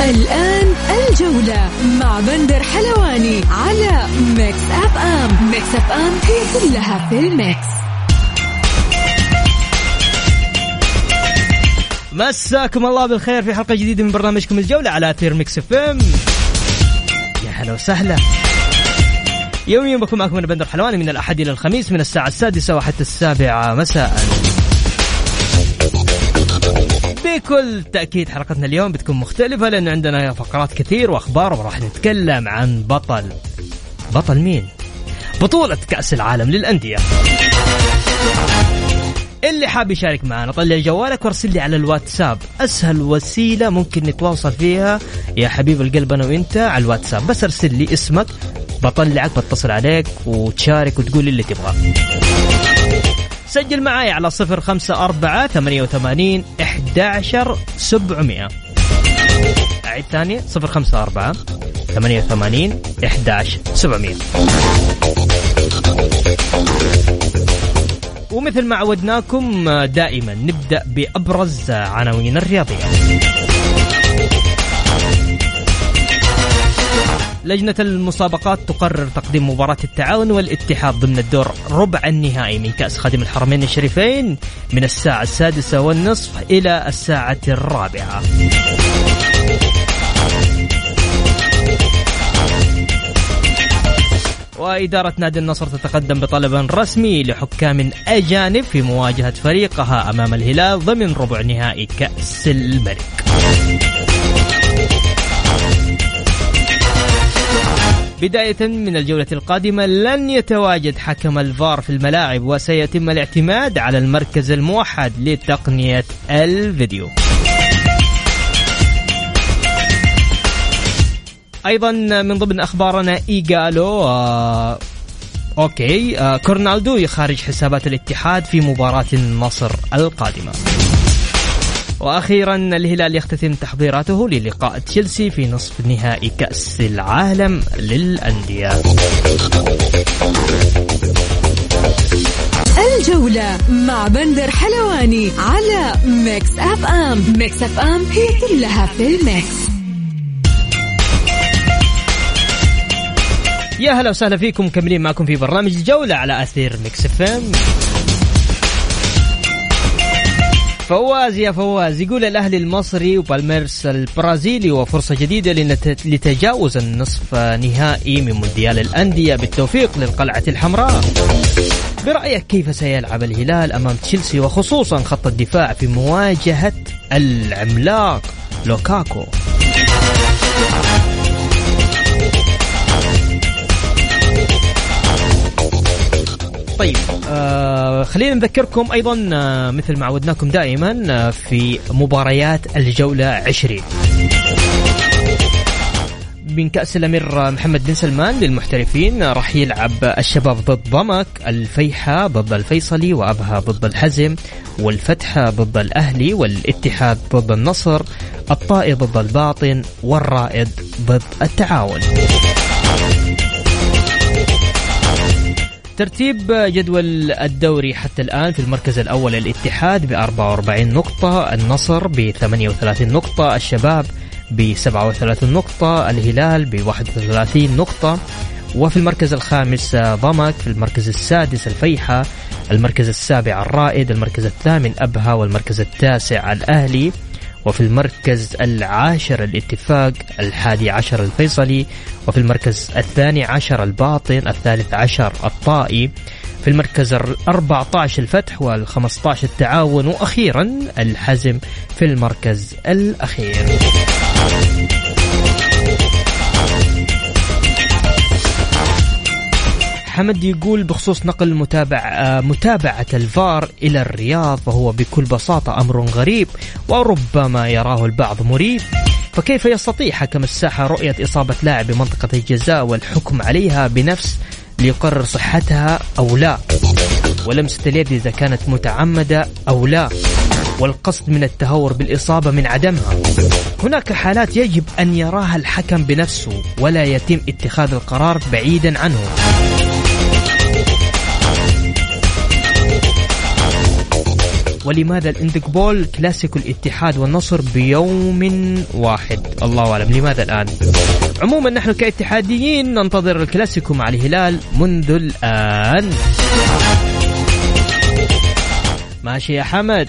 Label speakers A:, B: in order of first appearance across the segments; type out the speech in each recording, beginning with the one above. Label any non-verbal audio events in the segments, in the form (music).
A: الآن الجولة مع بندر حلواني على Mix FM Mix FM هي كلها في ال mix.
B: مساكم الله بالخير في حلقة جديدة من برنامجكم الجولة على أثير Mix FM يا هلا وسهلا. يوميا بكون معكم أنا بندر حلواني من الأحد إلى الخميس من الساعة السادسة وحتى السابعة. مساءً. بكل تأكيد حلقتنا اليوم بتكون مختلفة لأن عندنا فقرات كثير وأخبار وراح نتكلم عن بطل. بطل مين؟ بطولة كأس العالم للأندية. اللي حاب يشارك معنا طلع جوالك وارسل لي على الواتساب. أسهل وسيلة ممكن نتواصل فيها يا حبيب القلب أنا وأنت على الواتساب. بس ارسل لي اسمك بطلعك بتصل عليك وتشارك وتقول اللي تبغاه. سجل معاي على صفر خمسة أربعة ثمانية وثمانين إحداشر سبعمية. أعيد ثانية صفر خمسة أربعة ثمانية وثمانين إحداش سبعمية. ومثل ما عودناكم دائما نبدأ بأبرز عناوين الرياضية. لجنة المسابقات تقرر تقديم مباراة التعاون والاتحاد ضمن الدور ربع النهائي من كأس خادم الحرمين الشريفين من الساعة السادسة والنصف إلى الساعة الرابعة. وإدارة نادي النصر تتقدم بطلب رسمي لحكام أجانب في مواجهة فريقها أمام الهلال ضمن ربع نهائي كأس الملك. بداية من الجولة القادمة لن يتواجد حكم الفار في الملاعب وسيتم الاعتماد على المركز الموحد لتقنية الفيديو. أيضا من ضمن أخبارنا إيجالو آه أوكي آه كورنالدو يخارج حسابات الاتحاد في مباراة النصر القادمة. وأخيرا الهلال يختتم تحضيراته للقاء تشيلسي في نصف نهائي كأس العالم للأندية.
A: الجولة مع بندر حلواني على Mix FM. Mix FM هي كلها في ال mix.
B: يا هلا وسهلا فيكم مكملين معكم في برنامج الجولة على أثير Mix FM. فواز يا فواز يقول الأهلي المصري وبالميرس البرازيلي وفرصة جديدة لتجاوز النصف نهائي من مونديال الأندية. بالتوفيق للقلعة الحمراء. برأيك كيف سيلعب الهلال أمام تشيلسي وخصوصا خط الدفاع في مواجهة العملاق لوكاكو؟ طيب آه خلينا نذكركم أيضا آه مثل ما عودناكم دائما آه في مباريات الجولة 20 من كأس الأمير محمد بن سلمان للمحترفين راح يلعب الشباب ضد ضمك الفيحة ضد الفيصلي وأبها ضد الحزم والفتحة ضد الأهلي والاتحاد ضد النصر الطائي ضد الباطن والرائد ضد التعاون. ترتيب جدول الدوري حتى الآن في المركز الأول الاتحاد ب 44 نقطة النصر ب 38 نقطة الشباب ب 37 نقطة الهلال ب 31 نقطة. وفي المركز الخامس ضمك في المركز السادس الفيحة المركز السابع الرائد المركز الثامن أبها والمركز التاسع الأهلي. وفي المركز العاشر الاتفاق الحادي عشر الفيصلي وفي المركز الثاني عشر الباطن الثالث عشر الطائي. في المركز الأربعة عشر الفتح والخمسة عشر التعاون وأخيرا الحزم في المركز الأخير. حمد يقول بخصوص نقل متابع آه، متابعة الفار إلى الرياض فهو بكل بساطة أمر غريب وربما يراه البعض مريب. فكيف يستطيع حكم الساحة رؤية إصابة لاعب بمنطقة الجزاء والحكم عليها بنفس ليقرر صحتها أو لا؟ ولمسة اليد إذا كانت متعمدة أو لا؟ والقصد من التهور بالإصابة من عدمها؟ هناك حالات يجب أن يراها الحكم بنفسه ولا يتم اتخاذ القرار بعيدا عنه. ولماذا الاندكبول كلاسيكو الاتحاد والنصر بيوم واحد؟ الله أعلم. لماذا الآن؟ عموما نحن كاتحاديين ننتظر الكلاسيكو مع الهلال منذ الآن. ماشي يا حمد.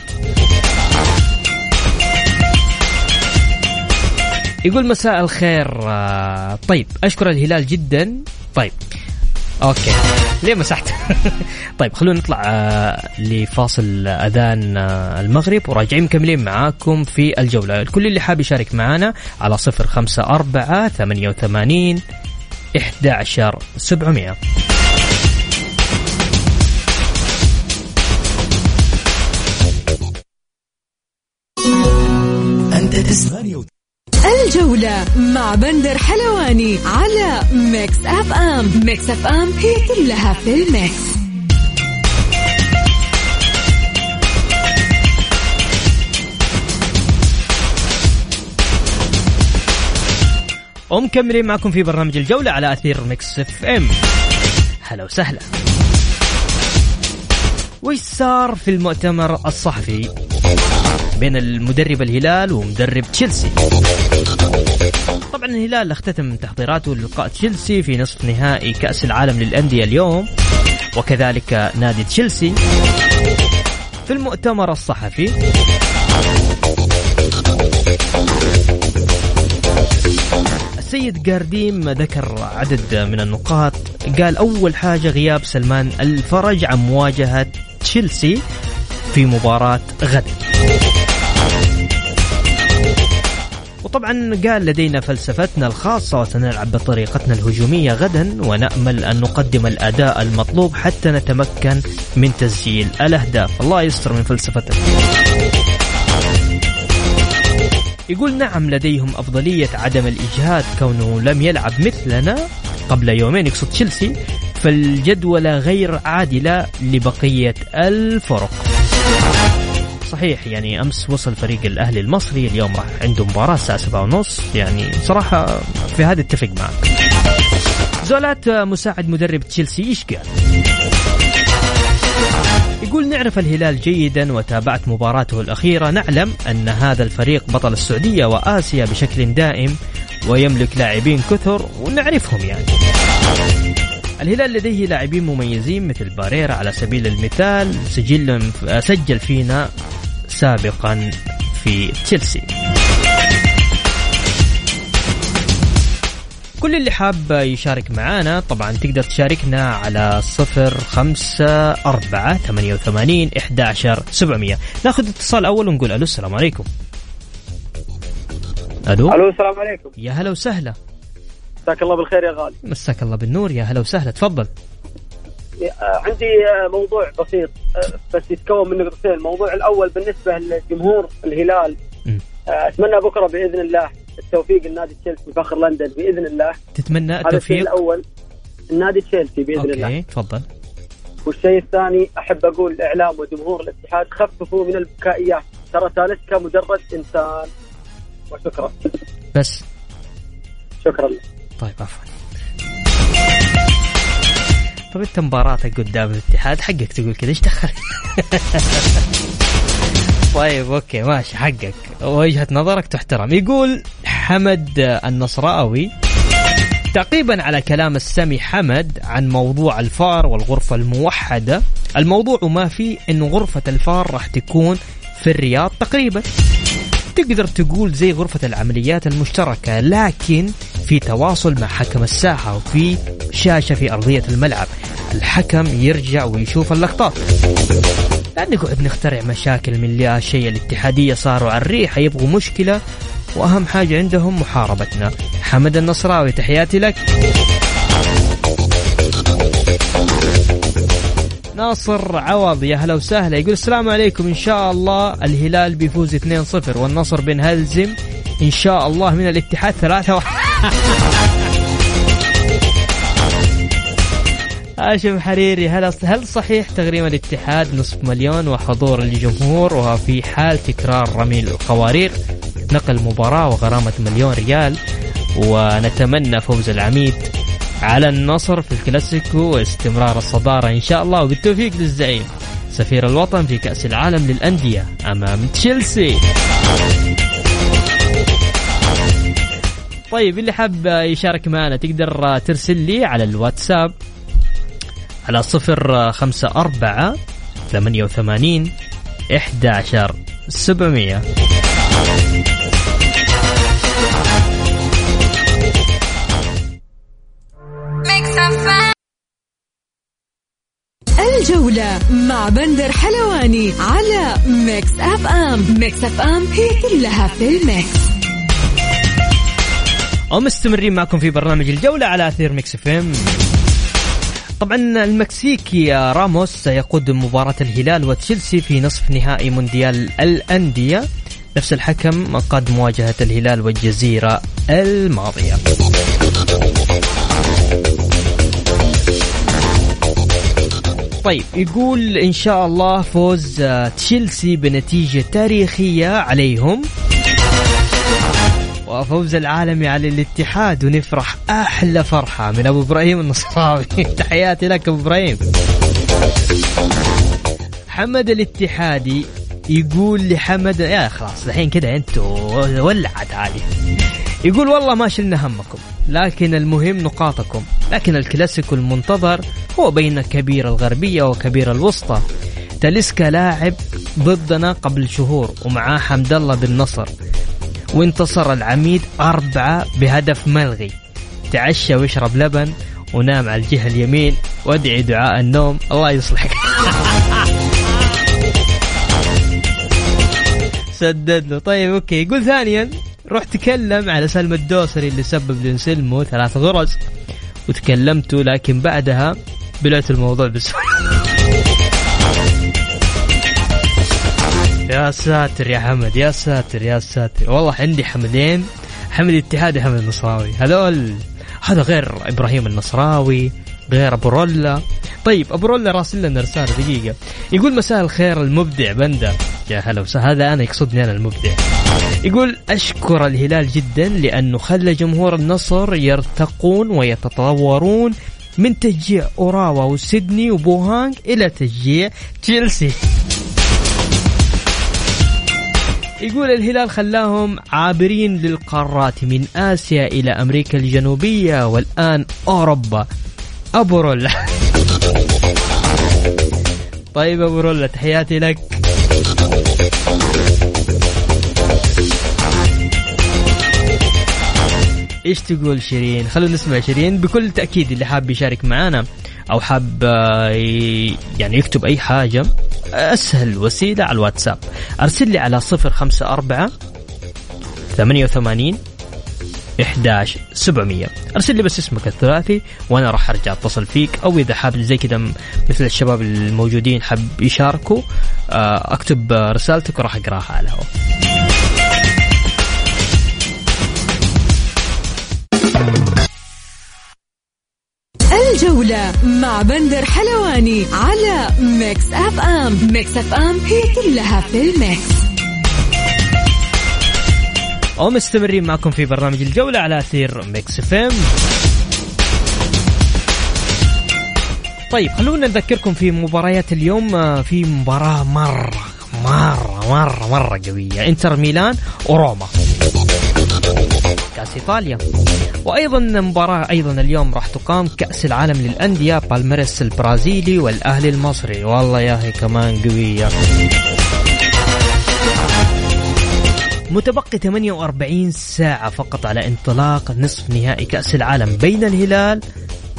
B: يقول مساء الخير. آه، طيب أشكر الهلال جدا. طيب. okay. ليه مسحت؟ (laughs) طيب خلونا نطلع آه، لفاصل أذان آه، المغرب وراجعين مكملين معاكم في الجولة. الكل اللي حاب يشارك معنا على صفر خمسة أربعة ثمانية وثمانين إحدى عشر سبعمية.
A: أنت تسمع الجولة مع بندر حلواني على Mix FM. Mix FM هي كلها في ال mix.
B: ومكملين معكم في برنامج الجولة على أثير Mix FM. هلا وسهلا. وش صار في المؤتمر الصحفي بين المدرب الهلال ومدرب تشيلسي؟ طبعا الهلال اختتم تحضيراته للقاء تشيلسي في نصف نهائي كأس العالم للأندية اليوم وكذلك نادي تشيلسي في المؤتمر الصحفي. السيد جارديم ذكر عدد من النقاط. قال أول حاجة غياب سلمان الفرج عن مواجهة تشيلسي في مباراة غد. وطبعا قال لدينا فلسفتنا الخاصة وسنلعب بطريقتنا الهجومية غدا ونأمل أن نقدم الأداء المطلوب حتى نتمكن من تسجيل الأهداف. الله يستر من فلسفتك. يقول نعم لديهم أفضلية عدم الإجهاد كونه لم يلعب مثلنا قبل يومين يقصد تشيلسي فالجدولة غير عادلة لبقية الفرق. صحيح يعني أمس وصل فريق الأهلي المصري اليوم راح عنده مباراة الساعة سبعة ونص. يعني صراحة في هذا اتفق معك. زولات مساعد مدرب تشيلسي إيش قال؟ يقول نعرف الهلال جيدا وتابعت مباراته الأخيرة. نعلم أن هذا الفريق بطل السعودية وآسيا بشكل دائم ويملك لاعبين كثر ونعرفهم يعني. الهلال لديه لاعبين مميزين مثل باريرا على سبيل المثال سجل سجل فينا سابقا في تشيلسي. كل اللي حاب يشارك معانا طبعا تقدر تشاركنا على صفر خمسة أربعة ثمانية وثمانين إحدى عشر سبعمية. ناخذ اتصال أول ونقول ألو السلام عليكم. ألو؟
C: ألو السلام عليكم.
B: يا هلا وسهلا.
C: مساك الله بالخير يا غالي.
B: مساك الله بالنور يا هلا وسهلا تفضل.
C: عندي آه، موضوع بسيط آه، بس يتكون من نقطتين. الموضوع الأول بالنسبة لجمهور الهلال. أتمنى بكرة بإذن الله التوفيق النادي تشيلسي فخر لندن بإذن الله.
B: تتمنى
C: هذا
B: التوفيق؟
C: الأول. النادي تشيلسي بإذن
B: أوكي
C: الله.
B: تفضل.
C: والشيء الثاني أحب أقول الإعلام وجمهور الاتحاد خففوا من البكائيات. ترى تالسكا مجرد إنسان. وشكرا.
B: بس.
C: شكرا. لك
B: طيب عفوا. طيب انت مباراتك قدام الاتحاد حقك تقول كذا إيش دخل؟ (laughs) طيب أوكي ماشي حقك. وجهة نظرك تحترم. يقول حمد النصراوي تعقيبا على كلام السمي حمد عن موضوع الفار والغرفة الموحدة. الموضوع ما فيه انه غرفة الفار راح تكون في الرياض تقريبا. تقدر تقول زي غرفة العمليات المشتركة لكن في تواصل مع حكم الساحة وفي شاشة في أرضية الملعب. الحكم يرجع ويشوف اللقطات. لا نقعد نخترع مشاكل من لا شيء الاتحادية صاروا على الريحة يبغوا مشكلة وأهم حاجة عندهم محاربتنا. حمد النصراوي تحياتي لك. ناصر عوض يا هلا وسهلا. يقول السلام عليكم. إن شاء الله الهلال بيفوز 2-0 والنصر بنهزم إن شاء الله من الاتحاد 3 هاشم حريري هل هل صحيح تغريم الاتحاد نصف مليون وحضور الجمهور وفي حال تكرار رمي القوارير نقل مباراة وغرامة مليون ريال ونتمنى فوز العميد على النصر في الكلاسيكو واستمرار الصدارة إن شاء الله وبالتوفيق للزعيم سفير الوطن في كأس العالم للأندية أمام تشيلسي. طيب اللي حاب يشارك معنا تقدر ترسل لي على الواتساب على صفر خمسة أربعة ثمانية وثمانين إحدى عشر سبعمية.
A: الجولة مع بندر حلواني على Mix FM Mix FM هي كلها في ال mix.
B: ومستمرين معكم في برنامج الجولة على أثير Mix FM. طبعا المكسيكي راموس سيقود مباراة الهلال وتشيلسي في نصف نهائي مونديال الأندية. نفس الحكم قاد مواجهة الهلال والجزيرة الماضية. طيب يقول إن شاء الله فوز تشيلسي بنتيجة تاريخية عليهم. وفوز العالمي على الاتحاد ونفرح أحلى فرحة من أبو إبراهيم النصراوي. (laughs) تحياتي لك أبو إبراهيم. حمد الاتحادي يقول لحمد يا خلاص الحين كذا أنتوا ولعت عادي. يقول والله ما شلنا همكم لكن المهم نقاطكم. لكن الكلاسيكو المنتظر هو بين كبير الغربية وكبير الوسطى. تاليسكا لاعب ضدنا قبل شهور ومعاه حمد الله بالنصر. وانتصر العميد أربعة بهدف ملغي. تعشى ويشرب لبن ونام على الجهة اليمين وادعي دعاء النوم. الله يصلحك. (laughs) سدد له طيب okay. يقول ثانيا. روح تكلم على سلم الدوسري اللي سبب لنسلمه ثلاث غرز. وتكلمتوا لكن بعدها بلعت الموضوع بسرعة يا ساتر يا حمد يا ساتر يا ساتر. والله عندي حمدين حمد اتحادي حمد النصراوي. هذول هذا غير إبراهيم النصراوي غير أبو رولا. طيب أبو رولا راسل لنا رسالة دقيقة. يقول مساء الخير المبدع بندا. يا هلا وسهلا هذا أنا يقصدني أنا المبدع. يقول أشكر الهلال جدا لأنه خلى جمهور النصر يرتقون ويتطورون من تشجيع أوراوا وسيدني وبوهانج إلى تشجيع تشيلسي. يقول الهلال خلاهم عابرين للقارات من آسيا إلى أمريكا الجنوبية والآن أوروبا. أبو رولا (laughs) طيب أبو رولا تحياتي لك. إيش تقول شيرين؟ خلونا نسمع شيرين بكل تأكيد اللي حاب يشارك معنا أو حاب يعني يكتب أي حاجة أسهل وسيلة على الواتساب. أرسل لي على صفر خمسة أربعة ثمانية وثمانين 11 700 أرسل لي بس اسمك الثلاثي وأنا راح أرجع أتصل فيك. أو إذا حاب زي كذا مثل الشباب الموجودين حاب يشاركوا أكتب رسالتك وراح أقراها على الهواء
A: الجولة مع بندر حلواني على Mix FM Mix FM هي كلها في ال mix.
B: ومستمرين معكم في برنامج الجولة على أثير Mix FM طيب خلونا نذكركم في مباريات اليوم. في مباراة مرة مرة مرة مرة قوية. إنتر ميلان وروما. كأس إيطاليا. وأيضا مباراة أيضا اليوم راح تقام كأس العالم للأندية بالميرس البرازيلي والأهلي المصري. والله يا أخي كمان قوية متبقي 48 ساعة فقط على انطلاق نصف نهائي كأس العالم بين الهلال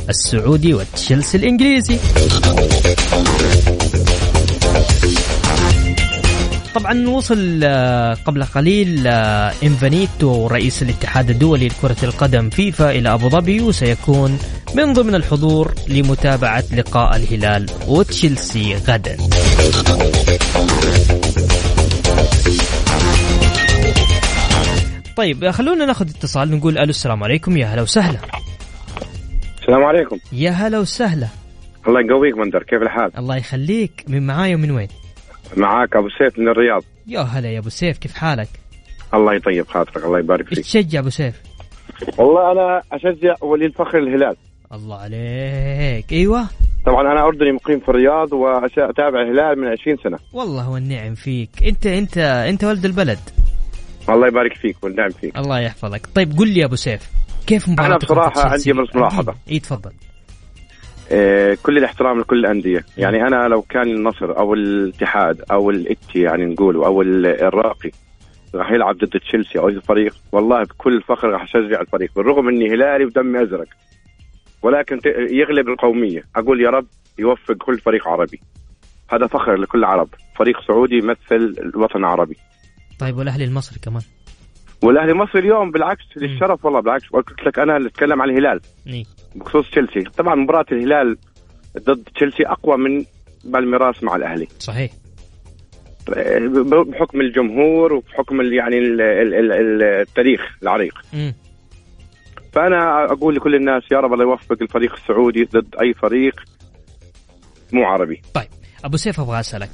B: السعودي وتشيلسي الإنجليزي. طبعا وصل آه، قبل قليل آه، إنفانيتو رئيس الاتحاد الدولي لكرة القدم فيفا إلى أبو ظبي وسيكون من ضمن الحضور لمتابعة لقاء الهلال وتشيلسي غدا. طيب خلونا ناخذ اتصال نقول ألو السلام عليكم يا هلا وسهلا.
D: السلام عليكم.
B: يا هلا وسهلا.
D: الله يقويك مندر كيف الحال؟
B: الله يخليك. من معاي ومن وين؟
D: معاك أبو سيف من الرياض.
B: يا هلا يا أبو سيف كيف حالك؟
D: الله يطيب خاطرك الله يبارك فيك.
B: تشجع أبو سيف؟
D: والله أنا أشجع ولي الفخر الهلال.
B: الله عليك أيوه.
D: طبعا أنا أردني مقيم في الرياض وأتابع الهلال من 20 سنة.
B: والله والنعم فيك. أنت أنت أنت ولد البلد.
D: الله يبارك فيك والنعم فيك.
B: الله يحفظك. طيب قل لي يا أبو سيف كيف مباراة
D: أنا بصراحة
B: تشيلسي؟
D: عندي بس ملاحظة.
B: اي تفضل.
D: كل الاحترام لكل الأندية. يعني أنا لو كان النصر أو الاتحاد أو الإتي يعني نقول أو ال- الراقي راح يلعب ضد تشيلسي أو اي فريق والله بكل فخر راح أشجع الفريق بالرغم إني هلالي ودمي أزرق ولكن يغلب القومية. أقول يا رب يوفق كل فريق عربي. هذا فخر لكل العرب فريق سعودي يمثل الوطن العربي
B: طيب والأهلي المصري كمان؟
D: والأهلي مصر اليوم بالعكس للشرف والله بالعكس. قلت لك أنا اللي أتكلم عن الهلال.
B: إيه.
D: بخصوص تشيلسي. طبعا مباراة الهلال ضد تشيلسي أقوى من بالميراس مع الأهلي.
B: صحيح.
D: بحكم الجمهور وبحكم يعني ال- ال- ال- ال- التاريخ العريق.
B: امم
D: فأنا أقول لكل الناس يا رب الله يوفق الفريق السعودي ضد أي فريق مو عربي.
B: طيب أبو سيف أبغى أسألك.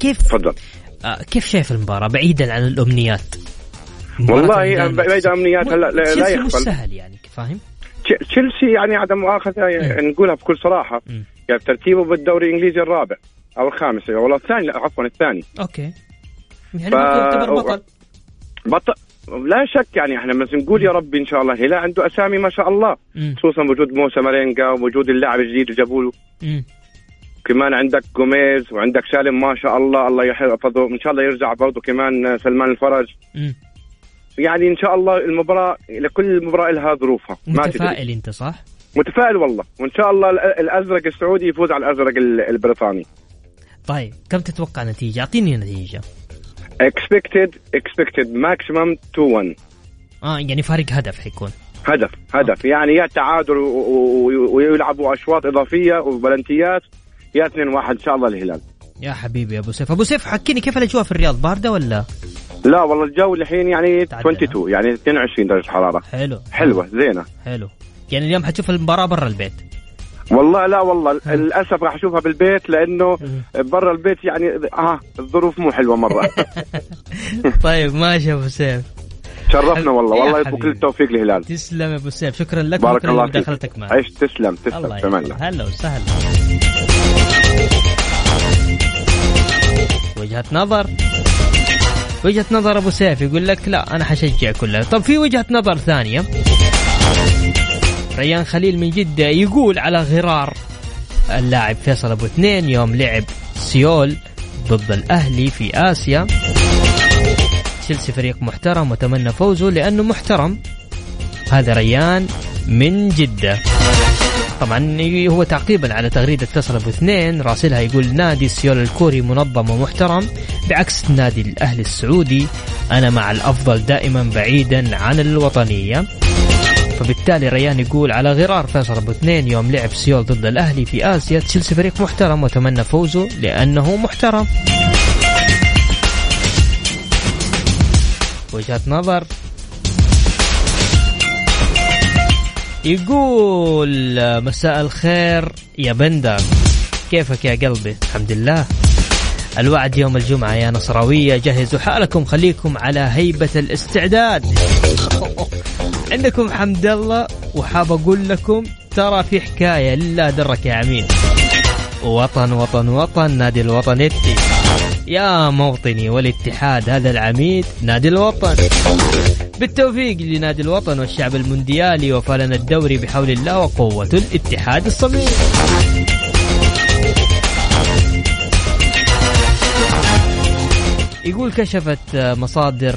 B: كيف
D: تفضل.
B: آه كيف شايف المباراة بعيدا عن الأمنيات؟
D: والله بعيد عن الأمنيات هلا لا- لا يخفى.
B: سهل يعني فاهم؟
D: تش- تشيلسي يعني عدم مؤاخذة يعني نقولها بكل صراحة.
B: مم.
D: يعني ترتيبه بالدوري الإنجليزي الرابع أو الخامس والله الثاني لا عفوا الثاني.
B: okay. يعني
D: ف-
B: يعتبر بطل
D: بطل لا شك يعني إحنا بس نقول يا رب إن شاء الله. الهلال عنده أسامي ما شاء الله
B: مم.
D: خصوصا وجود موسى مارينجا ووجود اللاعب الجديد اللي جابوا له. كمان عندك جوميز وعندك سالم ما شاء الله. الله يحفظه. إن شاء الله يرجع برضه كمان سلمان الفرج.
B: مم.
D: يعني إن شاء الله المباراه لكل مباراة لها ظروفها.
B: متفائل أنت صح؟
D: متفائل والله. وإن شاء الله ال- الأزرق السعودي يفوز على الأزرق ال- البريطاني.
B: طيب كم تتوقع نتيجة؟ أعطيني نتيجة.
D: Expected expected maximum 2 1
B: آه يعني فارق هدف حيكون.
D: هدف هدف. يعني يا تعادل ويلعبوا أشواط إضافية وبلنتيات يا 2 1 إن شاء الله الهلال.
B: يا حبيبي يا أبو سيف. أبو سيف حكيني كيف الأجواء في الرياض؟ باردة ولا؟
D: لا والله الجو الحين يعني
B: تعدل،
D: 22 يعني 22 درجة حرارة.
B: حلو.
D: حلوة زينة.
B: حلو. يعني اليوم حتشوف المباراة برا البيت؟
D: والله لا والله للأسف راح أشوفها بالبيت
B: لأنه.
D: برا البيت يعني آه الظروف مو حلوة مرة. (laughs)
B: طيب ماشي أبو سيف.
D: شرفنا والله. والله
B: حبيبي.
D: وكل التوفيق للهلال
B: تسلم يا أبو سيف. شكرا لك
D: بارك الله فيك.
B: لمداخلتك معنا.
D: عيش تسلم تسلم.
B: الله هلا وسهلا. وجهة نظر. وجهة نظر أبو سيف يقول لك لا أنا حشجع كلها. طب في وجهة نظر ثانية. ريان خليل من جدة يقول على غرار اللاعب فيصل أبو اثنين يوم لعب سيول ضد الأهلي في آسيا. تشيلسي فريق محترم وتمنى فوزه لأنه محترم. هذا ريان من جدة. طبعا هو تعقيبا على تغريدة فيصل أبو اثنين راسلها يقول نادي سيول الكوري منظم ومحترم بعكس نادي الأهلي السعودي أنا مع الأفضل دائما بعيدا عن الوطنية. فبالتالي ريان يقول على غرار فيصل أبو اثنين يوم لعب سيول ضد الأهلي في آسيا تشيلسي فريق محترم وتمنى فوزه لأنه محترم. وجهة نظر يقول مساء الخير يا بندر. كيفك يا قلبي؟ الحمد لله. الوعد يوم الجمعة يا نصراوية جهزوا حالكم خليكم على هيبة الاستعداد. (laughs) عندكم حمد الله وحاب أقول لكم ترى في حكاية لله درك يا عمين وطن وطن وطن نادي الوطن اتي يا موطني والاتحاد هذا العميد نادي الوطن. بالتوفيق لنادي الوطن والشعب المونديالي وفلنا الدوري بحول الله وقوة الاتحاد الصميم. يقول كشفت مصادر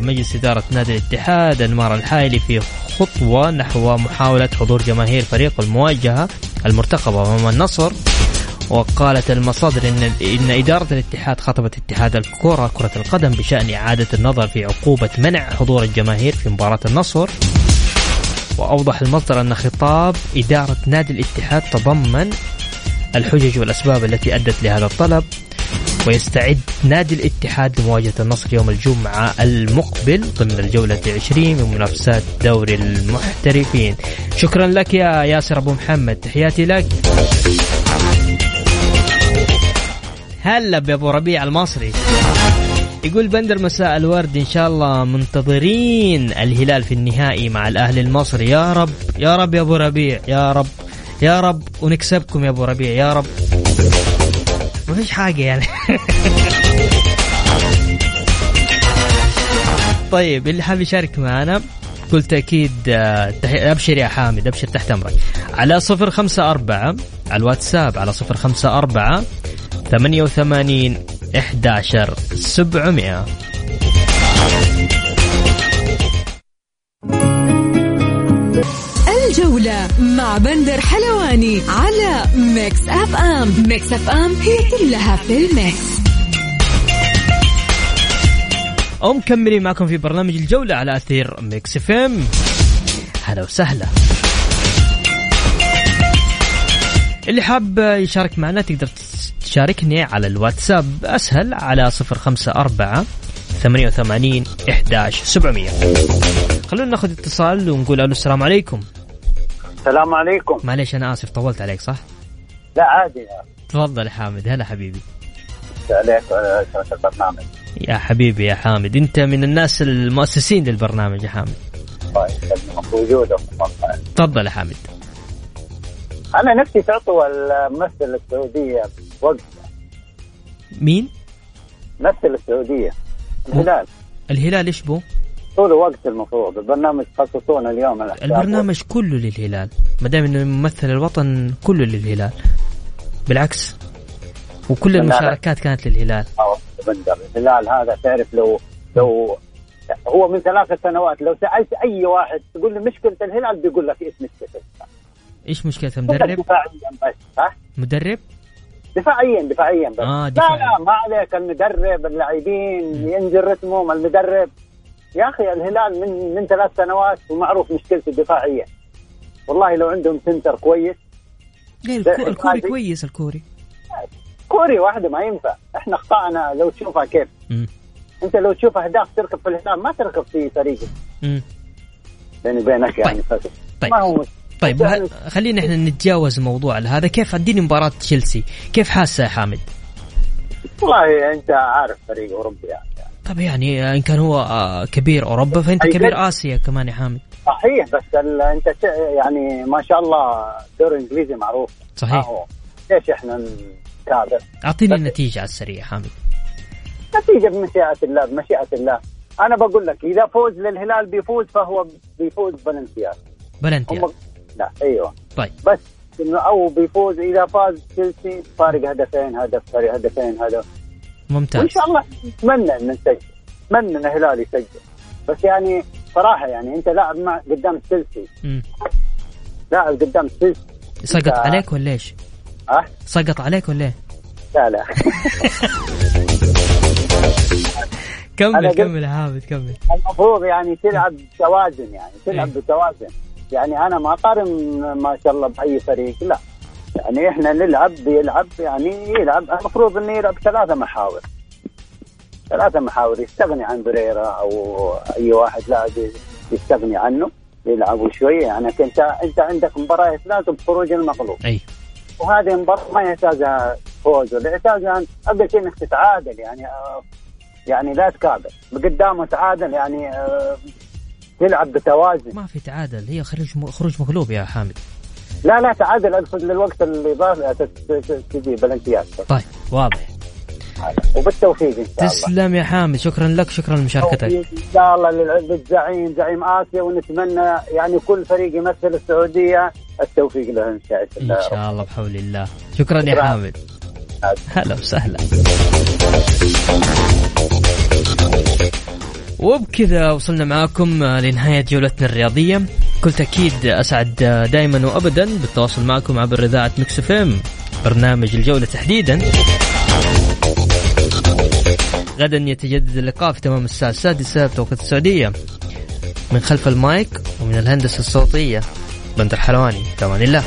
B: مجلس إدارة نادي الاتحاد أنمار الحائلي في خطوة نحو محاولة حضور جماهير فريق المواجهة المرتقبة أمام النصر. وقالت المصادر ان إن إدارة الاتحاد خطبت اتحاد الكرة كرة القدم بشأن إعادة النظر في عقوبة منع حضور الجماهير في مباراة النصر. وأوضح المصدر أن خطاب إدارة نادي الاتحاد تضمن الحجج والأسباب التي أدت لهذا الطلب ويستعد نادي الاتحاد لمواجهة النصر يوم الجمعة المقبل ضمن الجولة 20 من منافسات دوري المحترفين. شكرا لك يا ياسر أبو محمد تحياتي لك. هلا بأبو ربيع المصري. يقول بندر مساء الورد إن شاء الله منتظرين الهلال في النهائي مع الأهلي المصري. يا رب يا رب يا ابو ربيع يا رب يا رب ونكسبكم يا ابو ربيع يا رب. ما فيش حاجة يعني. (laughs) طيب اللي حاب يشارك معنا بكل تأكيد آه، أبشر يا حامد أبشر تحت أمرك. على صفر خمسة أربعة على الواتساب على صفر خمسة أربعة ثمانية وثمانين إحداشر سبعمائة
A: الجولة مع بندر حلواني على Mix FM. Mix FM هي كلها في ال Mix.
B: ومكملين معكم في برنامج الجولة على أثير Mix FM. هلا وسهلا. اللي حاب يشارك معنا تقدر تشاركني على الواتساب. أسهل على صفر خمسة أربعة ثمانية وثمانين إحداش سبعمية. خلونا ناخذ اتصال ونقول ألو السلام عليكم.
E: السلام عليكم.
B: معليش أنا آسف طولت عليك صح؟
E: لا عادي. يا
B: تفضل حامد. هلا حبيبي.
E: عليك وعلى شبكة البرنامج.
B: يا حبيبي يا حامد. أنت من الناس المؤسسين للبرنامج يا حامد.
E: الله يسلمك وجودك.
B: تفضل يا حامد.
E: أنا نفسي تعطوا الممثل السعودية وقت
B: مين؟
E: ممثل السعودية. الهلال.
B: الهلال إيش بو؟
E: طول وقت المفروض. البرنامج تخصصون اليوم.
B: البرنامج كله للهلال. ما دام إنه ممثل الوطن كله للهلال. بالعكس. وكل. المشاركات كانت للهلال.
E: الهلال هذا تعرف لو لو هو من ثلاث سنوات لو سألت أي واحد تقول له مشكلة الهلال بيقول لك إيش مشكلته
B: إيش مشكلة
E: يقول لك
B: مدرب؟
E: دفاعيا بس ها
B: مدرب؟
E: دفاعيا دفاعيا بس.
B: آه،
E: لا
B: دفاعيا.
E: لا ما عليك المدرب اللاعبين ينزل رتمهم المدرب. يا أخي الهلال من من ثلاث سنوات ومعروف مشكلته دفاعيا والله لو عندهم center كويس.
B: ليه
E: ده
B: الكو- الكوري كويس الكوري.
E: كوري واحدة ما ينفع. إحنا أخطأنا لو تشوفها كيف.
B: مم.
E: أنت لو تشوف أهداف تركب في الهلال ما تركب في فريقك. بيني وبينك يعني ف-
B: طيب.
E: ما هو
B: طيب خلينا إحنا نتجاوز الموضوع هذا. كيف اديني مباراة تشيلسي؟ كيف حاسة يا حامد؟
E: والله أنت عارف فريق أوروبي يعني.
B: طب يعني إن كان هو آه، كبير أوروبا
E: فأنت
B: كبير. آسيا كمان يا حامد.
E: صحيح بس ال- أنت يعني ما شاء الله الدوري الانجليزي معروف.
B: صحيح.
E: هو ليش إحنا نكابر؟ أعطيني
B: النتيجة على السريع حامد.
E: نتيجة بمشيئه الله بمشيئه الله. أنا بقول لك إذا فوز للهلال بيفوز فهو بيفوز بالانتياز
B: بلنتي
E: هم لا أيوه.
B: طيب.
E: بس إنه أو بيفوز إذا فاز تشيلسي فارق هدفين هدف فارق هدفين هدف.
B: ممتاز.
E: وإن شاء الله نتمنى ان نسجل نتمنى ان الهلال يسجل. بس يعني صراحة يعني أنت لاعب مع قدام تشيلسي. لاعب قدام تشيلسي.
B: سقط عليك ولا إيش؟
E: ها
B: سقط عليك ولا إيه؟
E: لا لا. (laughs)
B: كمل كمل يا حامد كمل.
E: المفروض يعني تلعب بتوازن يعني تلعب
B: إيه.
E: بتوازن. يعني أنا ما أقارن ما شاء الله بأي فريق لا. يعني إحنا نلعب بيلعب يعني يلعب. المفروض إنه يلعب ثلاثة محاور. ثلاثة محاور يستغني عن بريرا أو أي واحد لاعب يستغني عنه يلعبوا شوية يعني أنت أنت عندك مباراة لازم خروج المغلوب.
B: أي.
E: وهذه المباراة ما يحتاجها فوز ولا يحتاجها أقل شيء إنك تتعادل. يعني آه، يعني لا تكابر بقدامه تعادل يعني تلعب بتوازن.
B: ما في تعادل هي خروج خروج مغلوب يا حامد.
E: لا لا تعادل أقصد للوقت الاضافي ت- ت- تجي بالامتياز.
B: طيب واضح.
E: وبالتوفيق إن شاء الله.
B: تسلم يا حامد شكرا لك شكرا لمشاركتك.
E: إن شاء الله للزعيم زعيم آسيا ونتمنى يعني كل فريق يمثل السعودية. التوفيق له إن شاء
B: إن
E: الله
B: شاء الله بحول الله. شكرا يا
E: شكراً.
B: حامد. هلا وسهلا. وبكذا وصلنا معاكم لنهاية جولتنا الرياضية. كل تأكيد أسعد دائما وأبدا بالتواصل معكم عبر إذاعة مكس إف إم. برنامج الجولة تحديدا. غدا يتجدد اللقاء في تمام الساعة السادسة بتوقيت السعودية. من خلف المايك ومن الهندسة الصوتية بندر حلواني. في الله